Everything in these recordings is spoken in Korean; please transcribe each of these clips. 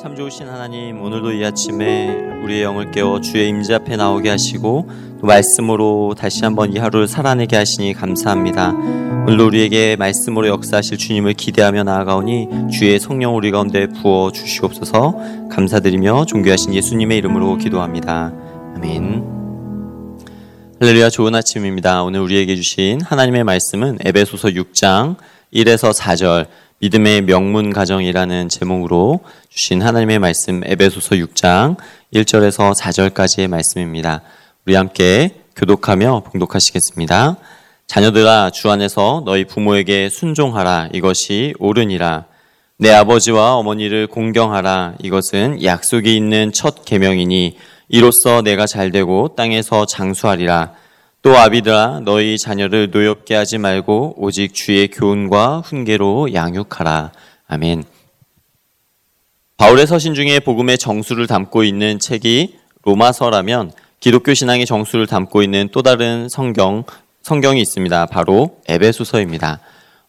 참 좋으신 하나님 오늘도 이 아침에 우리의 영을 깨워 주의 임재 앞에 나오게 하시고 또 말씀으로 다시 한번 이 하루를 살아내게 하시니 감사합니다. 오늘도 우리에게 말씀으로 역사하실 주님을 기대하며 나아가오니 주의 성령 우리 가운데 부어 주시옵소서 감사드리며 존귀하신 예수님의 이름으로 기도합니다. 아멘. 할렐루야 좋은 아침입니다. 오늘 우리에게 주신 하나님의 말씀은 에베소서 6장 1에서 4절 믿음의 명문 가정이라는 제목으로 주신 하나님의 말씀 에베소서 6장 1절에서 4절까지의 말씀입니다. 우리 함께 교독하며 봉독하시겠습니다. 자녀들아 주 안에서 너희 부모에게 순종하라 이것이 옳으니라 내 아버지와 어머니를 공경하라 이것은 약속이 있는 첫 계명이니 이로써 내가 잘되고 땅에서 장수하리라 또 아비들아 너희 자녀를 노엽게 하지 말고 오직 주의 교훈과 훈계로 양육하라. 아멘. 바울의 서신 중에 복음의 정수를 담고 있는 책이 로마서라면 기독교 신앙의 정수를 담고 있는 또 다른 성경 성경이 있습니다. 바로 에베소서입니다.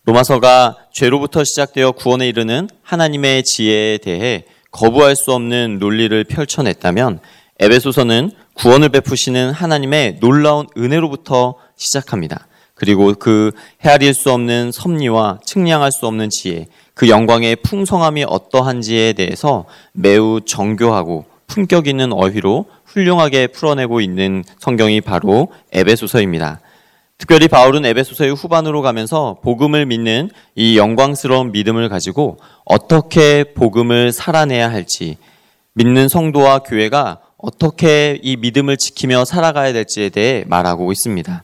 로마서가 죄로부터 시작되어 구원에 이르는 하나님의 지혜에 대해 거부할 수 없는 논리를 펼쳐냈다면 에베소서는 구원을 베푸시는 하나님의 놀라운 은혜로부터 시작합니다. 그리고 그 헤아릴 수 없는 섭리와 측량할 수 없는 지혜, 그 영광의 풍성함이 어떠한지에 대해서 매우 정교하고 품격 있는 어휘로 훌륭하게 풀어내고 있는 성경이 바로 에베소서입니다. 특별히 바울은 에베소서의 후반으로 가면서 복음을 믿는 이 영광스러운 믿음을 가지고 어떻게 복음을 살아내야 할지, 믿는 성도와 교회가 어떻게 이 믿음을 지키며 살아가야 될지에 대해 말하고 있습니다.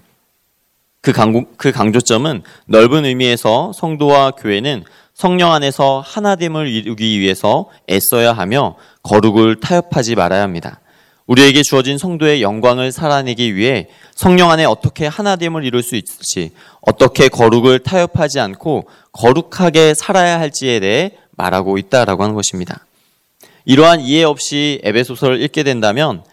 그, 강조, 그 강조점은 넓은 의미에서 성도와 교회는 성령 안에서 하나됨을 이루기 위해서 애써야 하며 거룩을 타협하지 말아야 합니다. 우리에게 주어진 성도의 영광을 살아내기 위해 성령 안에 어떻게 하나됨을 이룰 수 있을지, 어떻게 거룩을 타협하지 않고 거룩하게 살아야 할지에 대해 말하고 있다라고 하는 것입니다. 이러한 이해 없이 에베소서를 읽게 된다면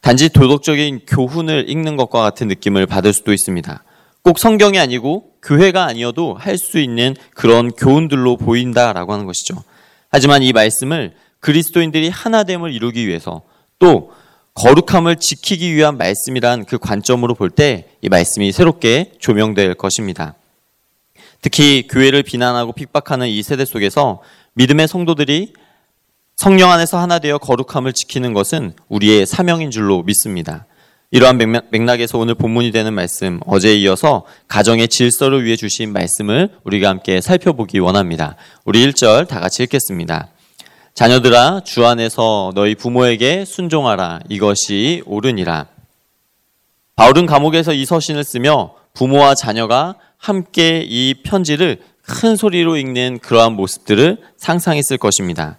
단지 도덕적인 교훈을 읽는 것과 같은 느낌을 받을 수도 있습니다. 꼭 성경이 아니고 교회가 아니어도 할 수 있는 그런 교훈들로 보인다라고 하는 것이죠. 하지만 이 말씀을 그리스도인들이 하나됨을 이루기 위해서 또 거룩함을 지키기 위한 말씀이란 그 관점으로 볼 때 이 말씀이 새롭게 조명될 것입니다. 특히 교회를 비난하고 핍박하는 이 세대 속에서 믿음의 성도들이 성령 안에서 하나 되어 거룩함을 지키는 것은 우리의 사명인 줄로 믿습니다. 이러한 맥락, 에서 오늘 본문이 되는 말씀, 어제에 이어서 가정의 질서를 위해 주신 말씀을 우리가 함께 살펴보기 원합니다. 우리 1절 다 같이 읽겠습니다. 자녀들아, 주 안에서 너희 부모에게 순종하라. 이것이 옳으니라. 바울은 감옥에서 이 서신을 쓰며 부모와 자녀가 함께 이 편지를 큰 소리로 읽는 그러한 모습들을 상상했을 것입니다.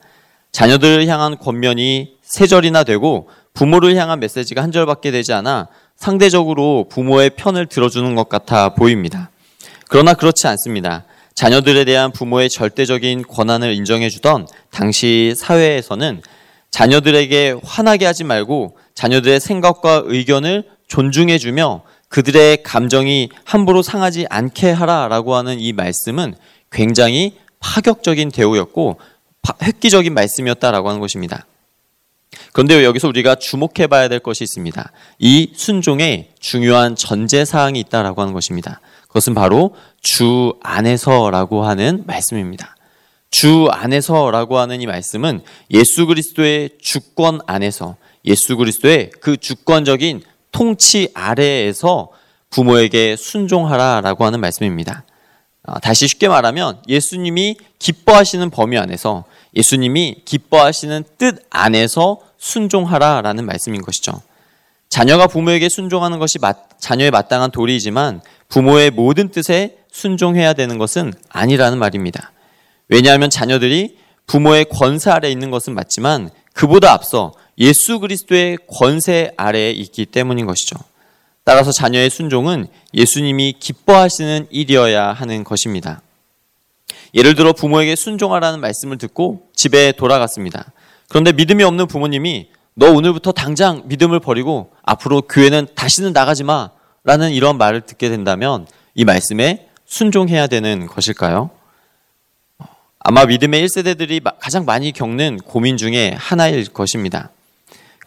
자녀들을 향한 권면이 세 절이나 되고 부모를 향한 메시지가 한 절밖에 되지 않아 상대적으로 부모의 편을 들어주는 것 같아 보입니다. 그러나 그렇지 않습니다. 자녀들에 대한 부모의 절대적인 권한을 인정해주던 당시 사회에서는 자녀들에게 화나게 하지 말고 자녀들의 생각과 의견을 존중해주며 그들의 감정이 함부로 상하지 않게 하라라고 하는 이 말씀은 굉장히 파격적인 대우였고 획기적인 말씀이었다라고 하는 것입니다. 그런데 여기서 우리가 주목해 봐야 될 것이 있습니다. 이 순종에 중요한 전제 사항이 있다라고 하는 것입니다. 그것은 바로 주 안에서라고 하는 말씀입니다. 주 안에서라고 하는 이 말씀은 예수 그리스도의 주권 안에서 예수 그리스도의 그 주권적인 통치 아래에서 부모에게 순종하라라고 하는 말씀입니다. 아, 다시 쉽게 말하면 예수님이 기뻐하시는 범위 안에서 예수님이 기뻐하시는 뜻 안에서 순종하라라는 말씀인 것이죠. 자녀가 부모에게 순종하는 것이 자녀의 마땅한 도리이지만 부모의 모든 뜻에 순종해야 되는 것은 아니라는 말입니다. 왜냐하면 자녀들이 부모의 권세 아래 있는 것은 맞지만 그보다 앞서 예수 그리스도의 권세 아래에 있기 때문인 것이죠. 따라서 자녀의 순종은 예수님이 기뻐하시는 일이어야 하는 것입니다. 예를 들어 부모에게 순종하라는 말씀을 듣고 집에 돌아갔습니다. 그런데 믿음이 없는 부모님이 너 오늘부터 당장 믿음을 버리고 앞으로 교회는 다시는 나가지 마 라는 이런 말을 듣게 된다면 이 말씀에 순종해야 되는 것일까요? 아마 믿음의 1세대들이 가장 많이 겪는 고민 중에 하나일 것입니다.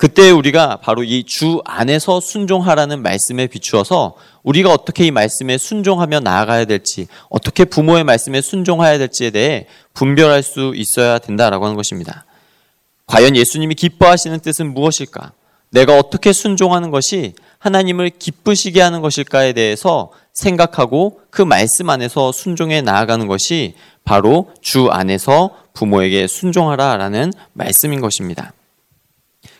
그때 우리가 바로 이 주 안에서 순종하라는 말씀에 비추어서 우리가 어떻게 이 말씀에 순종하며 나아가야 될지, 어떻게 부모의 말씀에 순종해야 될지에 대해 분별할 수 있어야 된다라고 하는 것입니다. 과연 예수님이 기뻐하시는 뜻은 무엇일까? 내가 어떻게 순종하는 것이 하나님을 기쁘시게 하는 것일까에 대해서 생각하고 그 말씀 안에서 순종해 나아가는 것이 바로 주 안에서 부모에게 순종하라 라는 말씀인 것입니다.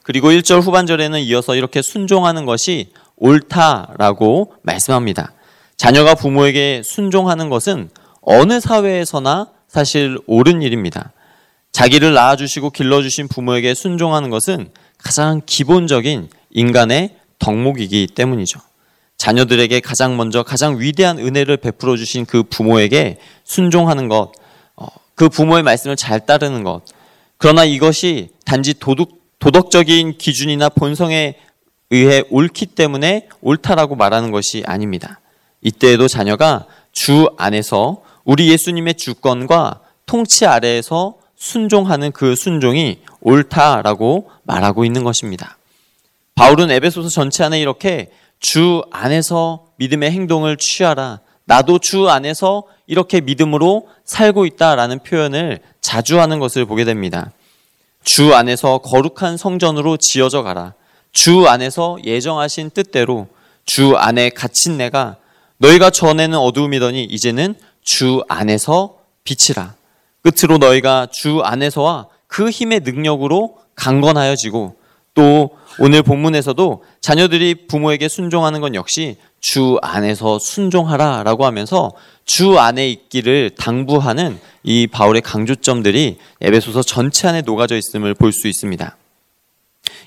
그리고 1절 후반절에는 이어서 이렇게 순종하는 것이 옳다라고 말씀합니다. 자녀가 부모에게 순종하는 것은 어느 사회에서나 사실 옳은 일입니다. 자기를 낳아주시고 길러주신 부모에게 순종하는 것은 가장 기본적인 인간의 덕목이기 때문이죠. 자녀들에게 가장 먼저 가장 위대한 은혜를 베풀어 주신 그 부모에게 순종하는 것, 어, 그 부모의 말씀을 잘 따르는 것. 그러나 이것이 단지 도덕, 도덕적인 기준이나 본성에 의해 옳기 때문에 옳다라고 말하는 것이 아닙니다. 이때에도 자녀가 주 안에서 우리 예수님의 주권과 통치 아래에서 순종하는 그 순종이 옳다라고 말하고 있는 것입니다. 바울은 에베소서 전체 안에 이렇게 주 안에서 믿음의 행동을 취하라. 나도 주 안에서 이렇게 믿음으로 살고 있다라는 표현을 자주 하는 것을 보게 됩니다. 주 안에서 거룩한 성전으로 지어져 가라. 주 안에서 예정하신 뜻대로 주 안에 갇힌 내가 너희가 전에는 어두움이더니 이제는 주 안에서 빛이라. 끝으로 너희가 주 안에서와 그 힘의 능력으로 강건하여지고 또 오늘 본문에서도 자녀들이 부모에게 순종하는 건 역시 주 안에서 순종하라 라고 하면서 주 안에 있기를 당부하는 이 바울의 강조점들이 에베소서 전체 안에 녹아져 있음을 볼 수 있습니다.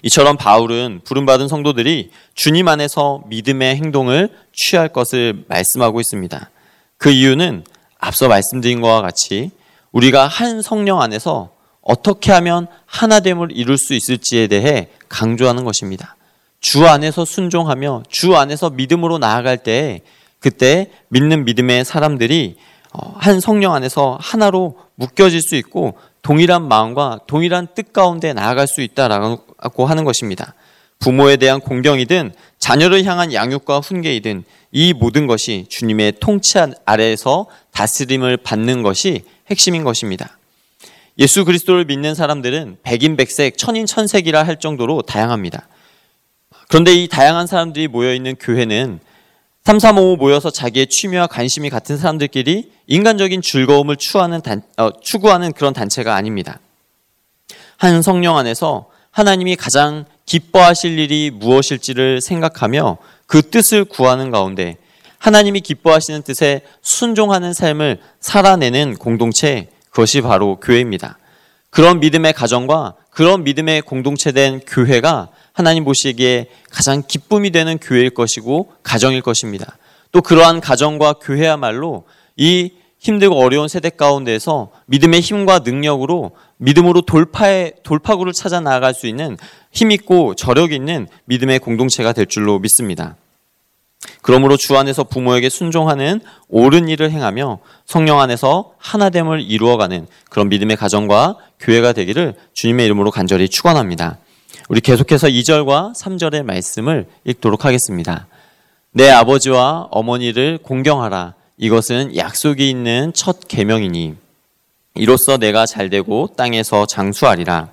이처럼 바울은 부름받은 성도들이 주님 안에서 믿음의 행동을 취할 것을 말씀하고 있습니다. 그 이유는 앞서 말씀드린 것과 같이 우리가 한 성령 안에서 어떻게 하면 하나됨을 이룰 수 있을지에 대해 강조하는 것입니다. 주 안에서 순종하며 주 안에서 믿음으로 나아갈 때 그때 믿는 믿음의 사람들이 어, 한 성령 안에서 하나로 묶여질 수 있고 동일한 마음과 동일한 뜻 가운데 나아갈 수 있다라고 하는 것입니다. 부모에 대한 공경이든 자녀를 향한 양육과 훈계이든 이 모든 것이 주님의 통치 아래에서 다스림을 받는 것이 핵심인 것입니다. 예수 그리스도를 믿는 사람들은 백인 백색, 천인 천색이라 할 정도로 다양합니다. 그런데 이 다양한 사람들이 모여 있는 교회는 335 모여서 자기의 취미와 관심이 같은 사람들끼리 인간적인 즐거움을 추구하는, 단, 어, 추구하는 그런 단체가 아닙니다. 한 성령 안에서 하나님이 가장 기뻐하실 일이 무엇일지를 생각하며 그 뜻을 구하는 가운데 하나님이 기뻐하시는 뜻에 순종하는 삶을 살아내는 공동체, 그것이 바로 교회입니다. 그런 믿음의 가정과 그런 믿음의 공동체된 교회가 하나님 보시기에 가장 기쁨이 되는 교회일 것이고 가정일 것입니다. 또 그러한 가정과 교회야말로 이 힘들고 어려운 세대 가운데서 믿음의 힘과 능력으로 믿음으로 돌파의 돌파구를 찾아 나아갈 수 있는 힘 있고 저력 있는 믿음의 공동체가 될 줄로 믿습니다. 그러므로 주 안에서 부모에게 순종하는 옳은 일을 행하며 성령 안에서 하나됨을 이루어가는 그런 믿음의 가정과 교회가 되기를 주님의 이름으로 간절히 축원합니다. 우리 계속해서 2절과 3절의 말씀을 읽도록 하겠습니다. 내 아버지와 어머니를 공경하라. 이것은 약속이 있는 첫 계명이니 이로써 내가 잘되고 땅에서 장수하리라.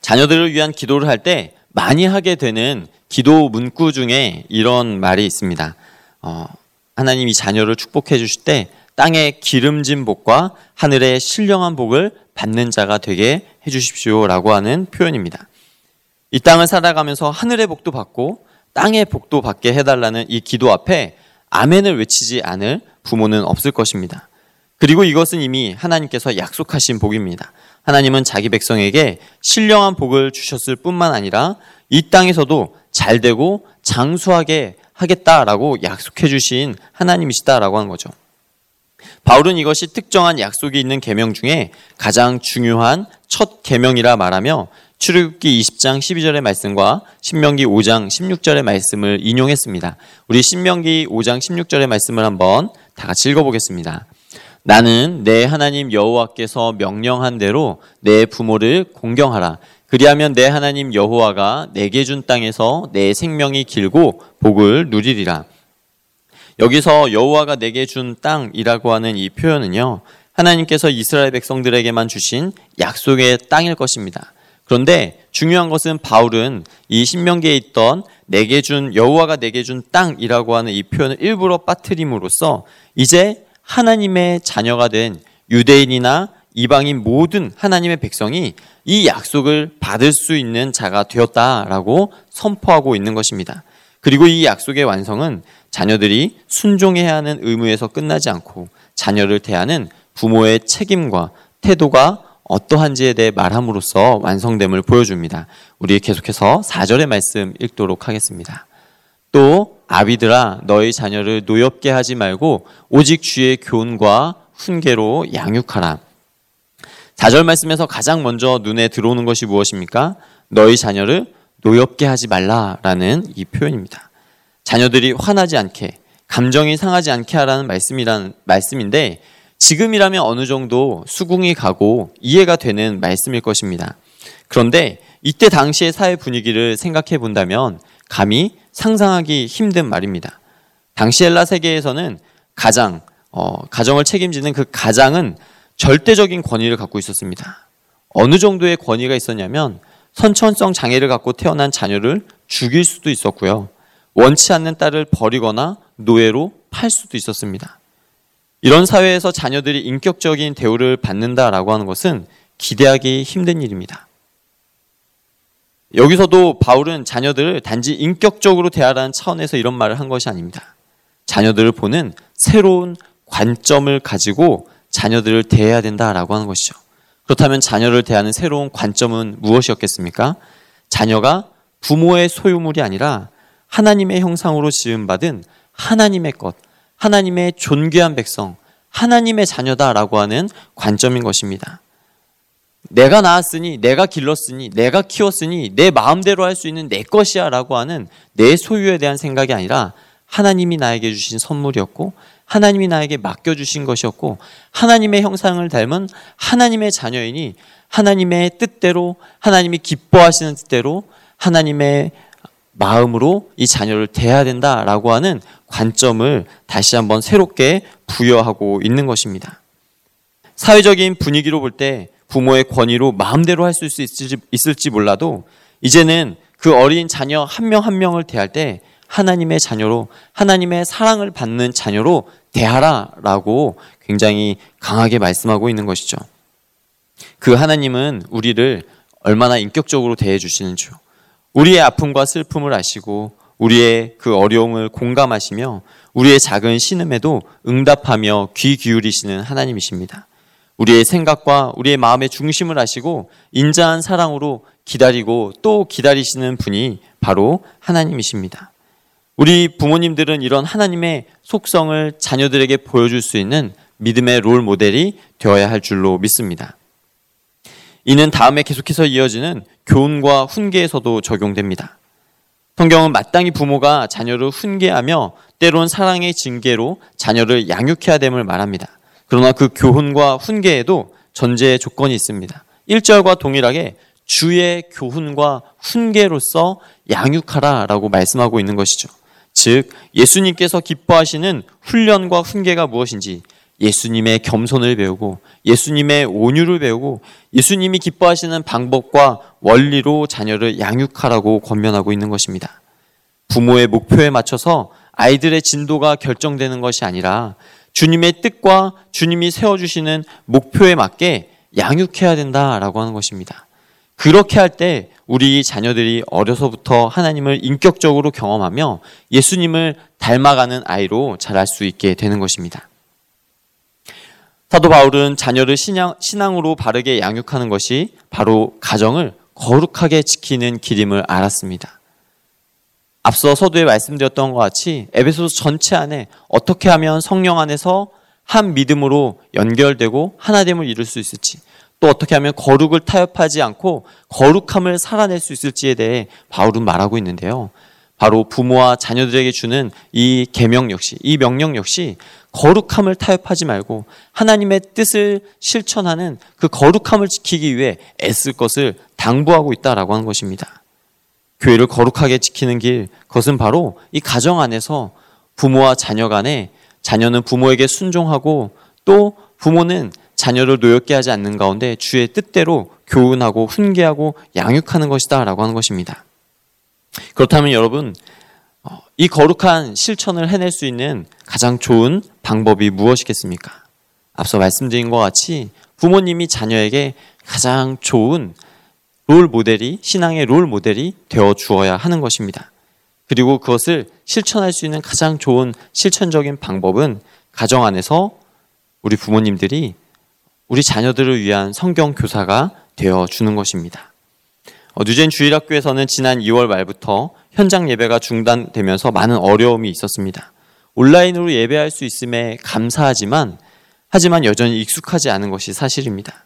자녀들을 위한 기도를 할 때 많이 하게 되는 기도 문구 중에 이런 말이 있습니다. 어, 하나님이 자녀를 축복해 주실 때 땅의 기름진 복과 하늘의 신령한 복을 받는 자가 되게 해 주십시오라고 하는 표현입니다. 이 땅을 살아가면서 하늘의 복도 받고 땅의 복도 받게 해달라는 이 기도 앞에 아멘을 외치지 않을 부모는 없을 것입니다. 그리고 이것은 이미 하나님께서 약속하신 복입니다. 하나님은 자기 백성에게 신령한 복을 주셨을 뿐만 아니라 이 땅에서도 잘 되고 장수하게 하겠다라고 약속해 주신 하나님이시다라고 하는 거죠. 바울은 이것이 특정한 약속이 있는 계명 중에 가장 중요한 첫 계명이라 말하며 출애굽기 20장 12절의 말씀과 신명기 5장 16절의 말씀을 인용했습니다. 우리 신명기 5장 16절의 말씀을 한번 다 같이 읽어보겠습니다. 나는 내 하나님 여호와께서 명령한 대로 내 부모를 공경하라. 그리하면 내 하나님 여호와가 내게 준 땅에서 내 생명이 길고 복을 누리리라. 여기서 여호와가 내게 준 땅이라고 하는 이 표현은요. 하나님께서 이스라엘 백성들에게만 주신 약속의 땅일 것입니다. 그런데 중요한 것은 바울은 이 신명기에 있던 내게 준 여호와가 내게 준 땅이라고 하는 이 표현을 일부러 빠뜨림으로써 이제 하나님의 자녀가 된 유대인이나 이방인 모든 하나님의 백성이 이 약속을 받을 수 있는 자가 되었다라고 선포하고 있는 것입니다. 그리고 이 약속의 완성은 자녀들이 순종해야 하는 의무에서 끝나지 않고 자녀를 대하는 부모의 책임과 태도가 어떠한지에 대해 말함으로써 완성됨을 보여줍니다. 우리 계속해서 4절의 말씀 읽도록 하겠습니다. 또 아비들아 너희 자녀를 노엽게 하지 말고 오직 주의 교훈과 훈계로 양육하라. 4절 말씀에서 가장 먼저 눈에 들어오는 것이 무엇입니까? 너희 자녀를 노엽게 하지 말라라는 이 표현입니다. 자녀들이 화나지 않게 감정이 상하지 않게 하라는 말씀이란 말씀인데 지금이라면 어느 정도 수긍이 가고 이해가 되는 말씀일 것입니다. 그런데 이때 당시의 사회 분위기를 생각해 본다면 감히 상상하기 힘든 말입니다. 당시 헬라 세계에서는 가장 어, 가정을 책임지는 그 가장은 절대적인 권위를 갖고 있었습니다. 어느 정도의 권위가 있었냐면 선천성 장애를 갖고 태어난 자녀를 죽일 수도 있었고요. 원치 않는 딸을 버리거나 노예로 팔 수도 있었습니다. 이런 사회에서 자녀들이 인격적인 대우를 받는다라고 하는 것은 기대하기 힘든 일입니다. 여기서도 바울은 자녀들을 단지 인격적으로 대하라는 차원에서 이런 말을 한 것이 아닙니다. 자녀들을 보는 새로운 관점을 가지고 자녀들을 대해야 된다라고 하는 것이죠. 그렇다면 자녀를 대하는 새로운 관점은 무엇이었겠습니까? 자녀가 부모의 소유물이 아니라 하나님의 형상으로 지음받은 하나님의 것, 하나님의 존귀한 백성, 하나님의 자녀다라고 하는 관점인 것입니다. 내가 낳았으니, 내가 길렀으니, 내가 키웠으니, 내 마음대로 할 수 있는 내 것이야 라고 하는 내 소유에 대한 생각이 아니라 하나님이 나에게 주신 선물이었고, 하나님이 나에게 맡겨주신 것이었고, 하나님의 형상을 닮은 하나님의 자녀이니, 하나님의 뜻대로, 하나님이 기뻐하시는 뜻대로, 하나님의 마음으로 이 자녀를 대해야 된다라고 하는 관점을 다시 한번 새롭게 부여하고 있는 것입니다. 사회적인 분위기로 볼 때 부모의 권위로 마음대로 할 수 있을지, 몰라도 이제는 그 어린 자녀 한 명한 한 명을 대할 때 하나님의 자녀로 하나님의 사랑을 받는 자녀로 대하라라고 굉장히 강하게 말씀하고 있는 것이죠. 그 하나님은 우리를 얼마나 인격적으로 대해 주시는지요. 우리의 아픔과 슬픔을 아시고 우리의 그 어려움을 공감하시며 우리의 작은 신음에도 응답하며 귀 기울이시는 하나님이십니다. 우리의 생각과 우리의 마음의 중심을 아시고 인자한 사랑으로 기다리고 또 기다리시는 분이 바로 하나님이십니다. 우리 부모님들은 이런 하나님의 속성을 자녀들에게 보여줄 수 있는 믿음의 롤 모델이 되어야 할 줄로 믿습니다. 이는 다음에 계속해서 이어지는 교훈과 훈계에서도 적용됩니다. 성경은 마땅히 부모가 자녀를 훈계하며 때론 사랑의 징계로 자녀를 양육해야 됨을 말합니다. 그러나 그 교훈과 훈계에도 전제의 조건이 있습니다. 1절과 동일하게 주의 교훈과 훈계로서 양육하라 라고 말씀하고 있는 것이죠. 즉, 예수님께서 기뻐하시는 훈련과 훈계가 무엇인지 예수님의 겸손을 배우고 예수님의 온유를 배우고 예수님이 기뻐하시는 방법과 원리로 자녀를 양육하라고 권면하고 있는 것입니다. 부모의 목표에 맞춰서 아이들의 진도가 결정되는 것이 아니라 주님의 뜻과 주님이 세워주시는 목표에 맞게 양육해야 된다라고 하는 것입니다. 그렇게 할 때 우리 자녀들이 어려서부터 하나님을 인격적으로 경험하며 예수님을 닮아가는 아이로 자랄 수 있게 되는 것입니다. 사도 바울은 자녀를 신앙, 신앙으로 바르게 양육하는 것이 바로 가정을 거룩하게 지키는 길임을 알았습니다. 앞서 서두에 말씀드렸던 것 같이 에베소서 전체 안에 어떻게 하면 성령 안에서 한 믿음으로 연결되고 하나됨을 이룰 수 있을지 또 어떻게 하면 거룩을 타협하지 않고 거룩함을 살아낼 수 있을지에 대해 바울은 말하고 있는데요. 바로 부모와 자녀들에게 주는 이 계명 역시 이 명령 역시 거룩함을 타협하지 말고 하나님의 뜻을 실천하는 그 거룩함을 지키기 위해 애쓸 것을 당부하고 있다라고 하는 것입니다. 교회를 거룩하게 지키는 길, 그것은 바로 이 가정 안에서 부모와 자녀 간에 자녀는 부모에게 순종하고 또 부모는 자녀를 노엽게 하지 않는 가운데 주의 뜻대로 교훈하고 훈계하고 양육하는 것이다 라고 하는 것입니다. 그렇다면 여러분 어, 이 거룩한 실천을 해낼 수 있는 가장 좋은 방법이 무엇이겠습니까? 앞서 말씀드린 것 같이 부모님이 자녀에게 가장 좋은 롤 모델이 신앙의 롤 모델이 되어 주어야 하는 것입니다. 그리고 그것을 실천할 수 있는 가장 좋은 실천적인 방법은 가정 안에서 우리 부모님들이 우리 자녀들을 위한 성경 교사가 되어 주는 것입니다. 어, 뉴젠 주일학교에서는 지난 2월 말부터 현장 예배가 중단되면서 많은 어려움이 있었습니다. 온라인으로 예배할 수 있음에 감사하지만 하지만 여전히 익숙하지 않은 것이 사실입니다.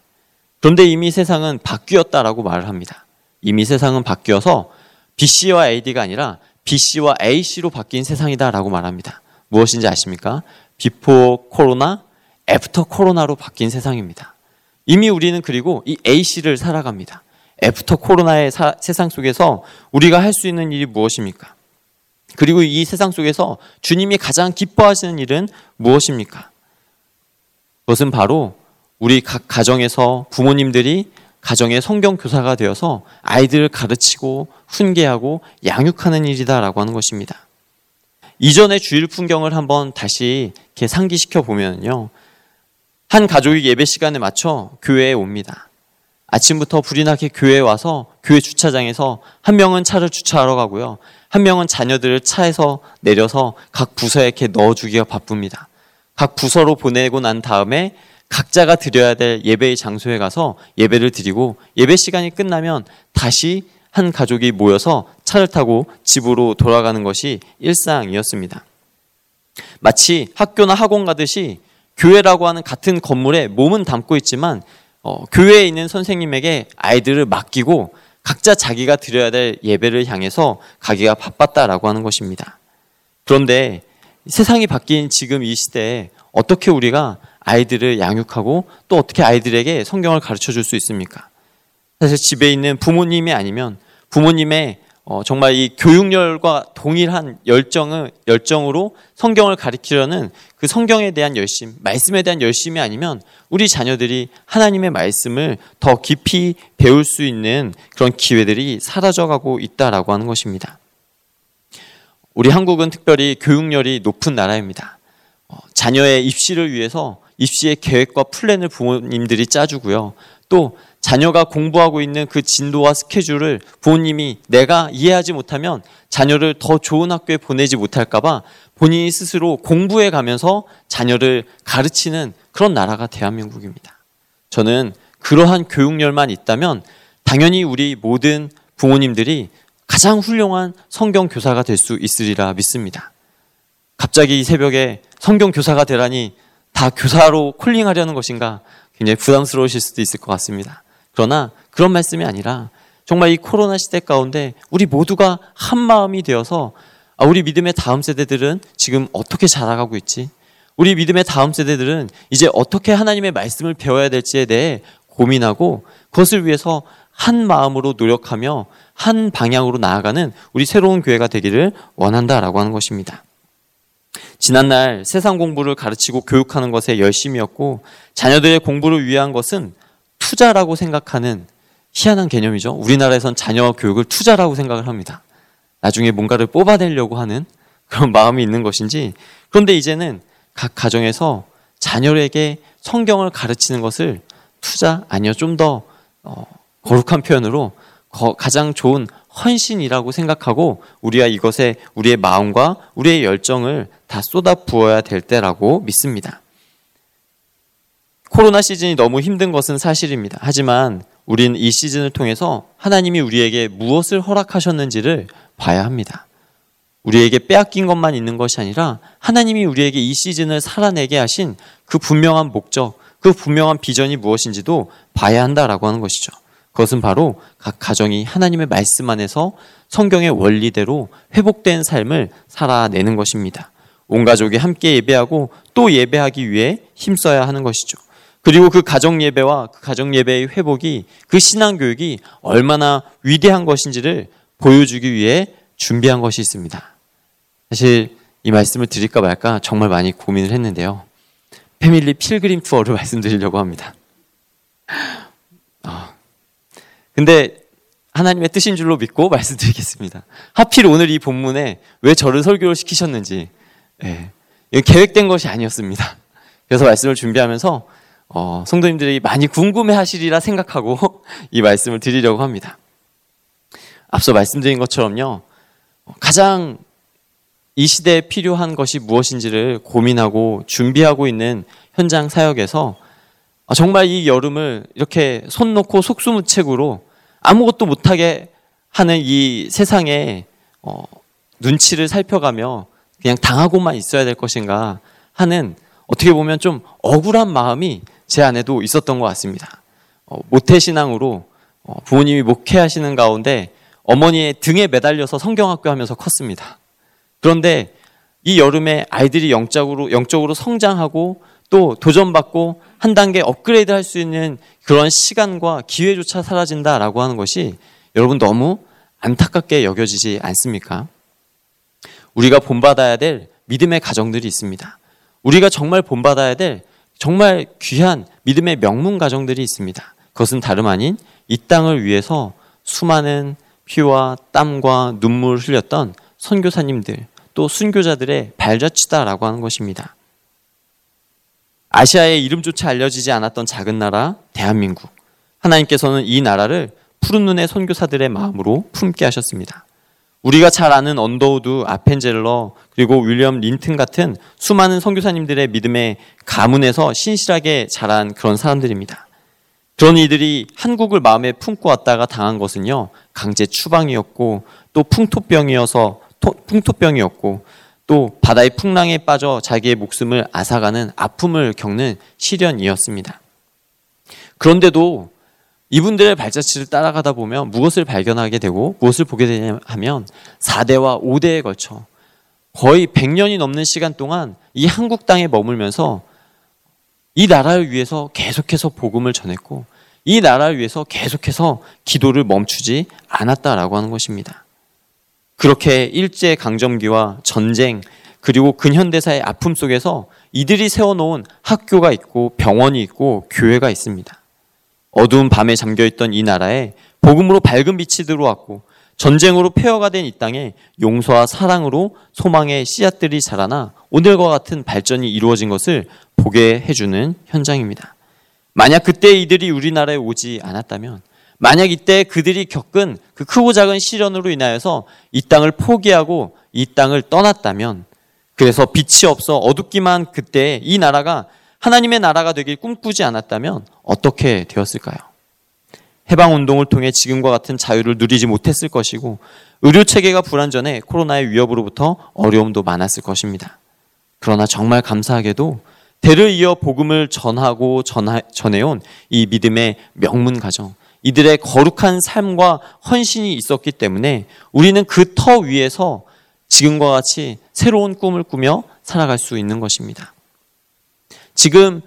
그런데 이미 세상은 바뀌었다라고 말을 합니다. 이미 세상은 바뀌어서 BC와 AD가 아니라 BC와 AC로 바뀐 세상이다라고 말합니다. 무엇인지 아십니까? before 코로나, after 코로나로 바뀐 세상입니다. 이미 우리는 그리고 이 AC를 살아갑니다. after 코로나의 사, 세상 속에서 우리가 할 수 있는 일이 무엇입니까? 그리고 이 세상 속에서 주님이 가장 기뻐하시는 일은 무엇입니까? 그것은 바로 우리 각 가정에서 부모님들이 가정의 성경 교사가 되어서 아이들을 가르치고 훈계하고 양육하는 일이다라고 하는 것입니다. 이전의 주일 풍경을 한번 다시 이렇게 상기시켜 보면요. 한 가족이 예배 시간에 맞춰 교회에 옵니다. 아침부터 불이 나게 교회에 와서 교회 주차장에서 한 명은 차를 주차하러 가고요. 한 명은 자녀들을 차에서 내려서 각 부서에 이렇게 넣어주기가 바쁩니다. 각 부서로 보내고 난 다음에 각자가 드려야 될 예배의 장소에 가서 예배를 드리고 예배 시간이 끝나면 다시 한 가족이 모여서 차를 타고 집으로 돌아가는 것이 일상이었습니다. 마치 학교나 학원 가듯이 교회라고 하는 같은 건물에 몸은 담고 있지만 어, 교회에 있는 선생님에게 아이들을 맡기고 각자 자기가 드려야 될 예배를 향해서 가기가 바빴다라고 하는 것입니다. 그런데 세상이 바뀐 지금 이 시대에 어떻게 우리가 아이들을 양육하고 또 어떻게 아이들에게 성경을 가르쳐 줄 수 있습니까? 사실 집에 있는 부모님이 아니면 부모님의 어, 정말 이 교육열과 동일한 열정을, 열정으로 성경을 가르치려는 그 성경에 대한 열심, 말씀에 대한 열심이 아니면 우리 자녀들이 하나님의 말씀을 더 깊이 배울 수 있는 그런 기회들이 사라져가고 있다라고 하는 것입니다. 우리 한국은 특별히 교육열이 높은 나라입니다. 어, 자녀의 입시를 위해서 입시의 계획과 플랜을 부모님들이 짜주고요. 또 자녀가 공부하고 있는 그 진도와 스케줄을 부모님이 내가 이해하지 못하면 자녀를 더 좋은 학교에 보내지 못할까봐 본인이 스스로 공부해 가면서 자녀를 가르치는 그런 나라가 대한민국입니다. 저는 그러한 교육열만 있다면 당연히 우리 모든 부모님들이 가장 훌륭한 성경 교사가 될 수 있으리라 믿습니다. 갑자기 이 새벽에 성경 교사가 되라니 다 교사로 콜링하려는 것인가 굉장히 부담스러우실 수도 있을 것 같습니다. 그러나 그런 말씀이 아니라 정말 이 코로나 시대 가운데 우리 모두가 한 마음이 되어서 아, 우리 믿음의 다음 세대들은 지금 어떻게 자라가고 있지? 우리 믿음의 다음 세대들은 이제 어떻게 하나님의 말씀을 배워야 될지에 대해 고민하고 그것을 위해서 한 마음으로 노력하며 한 방향으로 나아가는 우리 새로운 교회가 되기를 원한다라고 하는 것입니다. 지난날 세상 공부를 가르치고 교육하는 것에 열심이었고 자녀들의 공부를 위한 것은 투자라고 생각하는 희한한 개념이죠. 우리나라에선 자녀 교육을 투자라고 생각을 합니다. 나중에 뭔가를 뽑아내려고 하는 그런 마음이 있는 것인지 그런데 이제는 각 가정에서 자녀에게 성경을 가르치는 것을 투자 아니요 좀더 어, 거룩한 표현으로 거, 가장 좋은 헌신이라고 생각하고 우리가 이것에 우리의 마음과 우리의 열정을 다 쏟아 부어야 될 때라고 믿습니다. 코로나 시즌이 너무 힘든 것은 사실입니다. 하지만 우리는 이 시즌을 통해서 하나님이 우리에게 무엇을 허락하셨는지를 봐야 합니다. 우리에게 빼앗긴 것만 있는 것이 아니라 하나님이 우리에게 이 시즌을 살아내게 하신 그 분명한 목적, 그 분명한 비전이 무엇인지도 봐야 한다라고 하는 것이죠. 그것은 바로 각 가정이 하나님의 말씀 안에서 성경의 원리대로 회복된 삶을 살아내는 것입니다. 온 가족이 함께 예배하고 또 예배하기 위해 힘써야 하는 것이죠. 그리고 그 가정 예배와 그 가정 예배의 회복이 그 신앙 교육이 얼마나 위대한 것인지를 보여주기 위해 준비한 것이 있습니다. 사실 이 말씀을 드릴까 말까 정말 많이 고민을 했는데요. 패밀리 필그림 투어를 말씀드리려고 합니다. 어. 근데 하나님의 뜻인 줄로 믿고 말씀드리겠습니다. 하필 오늘 이 본문에 왜 저를 설교를 시키셨는지 예, 계획된 것이 아니었습니다. 그래서 말씀을 준비하면서 어, 성도님들이 많이 궁금해하시리라 생각하고 이 말씀을 드리려고 합니다. 앞서 말씀드린 것처럼요, 가장 이 시대에 필요한 것이 무엇인지를 고민하고 준비하고 있는 현장 사역에서 아, 정말 이 여름을 이렇게 손 놓고 속수무책으로 아무것도 못하게 하는 이 세상에 어, 눈치를 살펴가며 그냥 당하고만 있어야 될 것인가 하는 어떻게 보면 좀 억울한 마음이 제 안에도 있었던 것 같습니다. 어, 모태신앙으로 어, 부모님이 목회하시는 가운데 어머니의 등에 매달려서 성경학교 하면서 컸습니다. 그런데 이 여름에 아이들이 영적으로, 영적으로 성장하고 또 도전받고 한 단계 업그레이드 할 수 있는 그런 시간과 기회조차 사라진다라고 하는 것이 여러분 너무 안타깝게 여겨지지 않습니까? 우리가 본받아야 될 믿음의 가정들이 있습니다. 우리가 정말 본받아야 될 정말 귀한 믿음의 명문 가정들이 있습니다. 그것은 다름 아닌 이 땅을 위해서 수많은 피와 땀과 눈물을 흘렸던 선교사님들 또 순교자들의 발자취다라고 하는 것입니다. 아시아의 이름조차 알려지지 않았던 작은 나라 대한민국. 하나님께서는 이 나라를 푸른 눈의 선교사들의 마음으로 품게 하셨습니다. 우리가 잘 아는 언더우드, 아펜젤러, 그리고 윌리엄 린튼 같은 수많은 선교사님들의 믿음의 가문에서 신실하게 자란 그런 사람들입니다. 그런 이들이 한국을 마음에 품고 왔다가 당한 것은요, 강제 추방이었고, 또 풍토병이어서 풍토병이었고 또 바다의 풍랑에 빠져 자기의 목숨을 앗아가는 아픔을 겪는 시련이었습니다. 그런데도 이분들의 발자취를 따라가다 보면 무엇을 발견하게 되고 무엇을 보게 되냐 하면 4대와 5대에 걸쳐 거의 100년이 넘는 시간 동안 이 한국 땅에 머물면서 이 나라를 위해서 계속해서 복음을 전했고 이 나라를 위해서 계속해서 기도를 멈추지 않았다라고 하는 것입니다. 그렇게 일제 강점기와 전쟁 그리고 근현대사의 아픔 속에서 이들이 세워놓은 학교가 있고 병원이 있고 교회가 있습니다. 어두운 밤에 잠겨있던 이 나라에 복음으로 밝은 빛이 들어왔고 전쟁으로 폐허가 된 이 땅에 용서와 사랑으로 소망의 씨앗들이 자라나 오늘과 같은 발전이 이루어진 것을 보게 해주는 현장입니다. 만약 그때 이들이 우리나라에 오지 않았다면 만약 이때 그들이 겪은 그 크고 작은 시련으로 인하여서 이 땅을 포기하고 이 땅을 떠났다면 그래서 빛이 없어 어둡기만 그때 이 나라가 하나님의 나라가 되길 꿈꾸지 않았다면 어떻게 되었을까요? 해방 운동을 통해 지금과 같은 자유를 누리지 못했을 것이고 의료 체계가 불안전해 코로나의 위협으로부터 어려움도 많았을 것입니다. 그러나 정말 감사하게도 대를 이어 복음을 전하고 전하, 전해온 이 믿음의 명문 가정, 이들의 거룩한 삶과 헌신이 있었기 때문에 우리는 그 터 위에서 지금과 같이 새로운 꿈을 꾸며 살아갈 수 있는 것입니다. 지금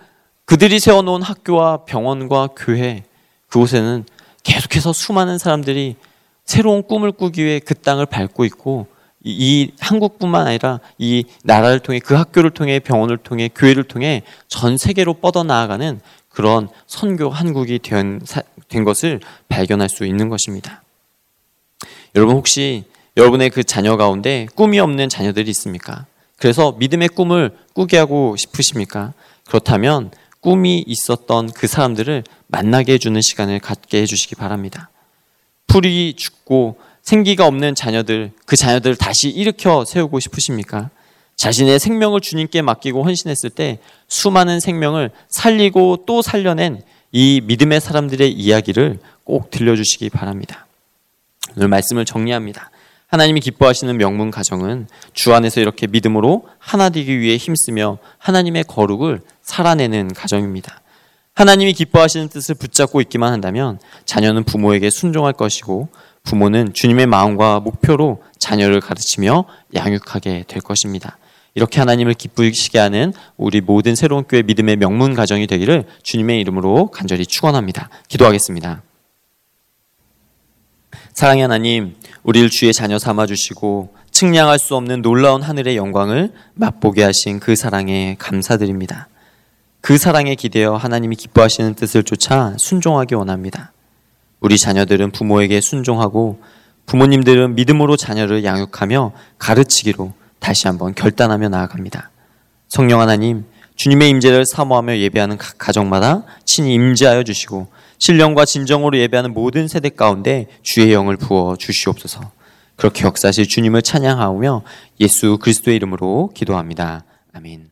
그들이 세워놓은 학교와 병원과 교회, 그곳에는 계속해서 수많은 사람들이 새로운 꿈을 꾸기 위해 그 땅을 밟고 있고 이 한국뿐만 아니라 이 나라를 통해 그 학교를 통해 병원을 통해 교회를 통해 전 세계로 뻗어 나아가는 그런 선교 한국이 된, 된 것을 발견할 수 있는 것입니다. 여러분 혹시 여러분의 그 자녀 가운데 꿈이 없는 자녀들이 있습니까? 그래서 믿음의 꿈을 꾸게 하고 싶으십니까? 그렇다면 꿈이 있었던 그 사람들을 만나게 해주는 시간을 갖게 해주시기 바랍니다. 풀이 죽고 생기가 없는 자녀들, 그 자녀들을 다시 일으켜 세우고 싶으십니까? 자신의 생명을 주님께 맡기고 헌신했을 때 수많은 생명을 살리고 또 살려낸 이 믿음의 사람들의 이야기를 꼭 들려주시기 바랍니다. 오늘 말씀을 정리합니다. 하나님이 기뻐하시는 명문 가정은 주 안에서 이렇게 믿음으로 하나 되기 위해 힘쓰며 하나님의 거룩을 살아내는 가정입니다. 하나님이 기뻐하시는 뜻을 붙잡고 있기만 한다면 자녀는 부모에게 순종할 것이고 부모는 주님의 마음과 목표로 자녀를 가르치며 양육하게 될 것입니다. 이렇게 하나님을 기쁘시게 하는 우리 모든 새로운 교회 믿음의 명문 가정이 되기를 주님의 이름으로 간절히 축원합니다. 기도하겠습니다. 사랑의 하나님, 우리를 주의 자녀 삼아 주시고 측량할 수 없는 놀라운 하늘의 영광을 맛보게 하신 그 사랑에 감사드립니다. 그 사랑에 기대어 하나님이 기뻐하시는 뜻을 쫓아 순종하기 원합니다. 우리 자녀들은 부모에게 순종하고 부모님들은 믿음으로 자녀를 양육하며 가르치기로 다시 한번 결단하며 나아갑니다. 성령 하나님, 주님의 임재를 사모하며 예배하는 각 가정마다 친히 임재하여 주시고 신령과 진정으로 예배하는 모든 세대 가운데 주의 영을 부어 주시옵소서. 그렇게 역사실 주님을 찬양하며 예수 그리스도의 이름으로 기도합니다. 아멘.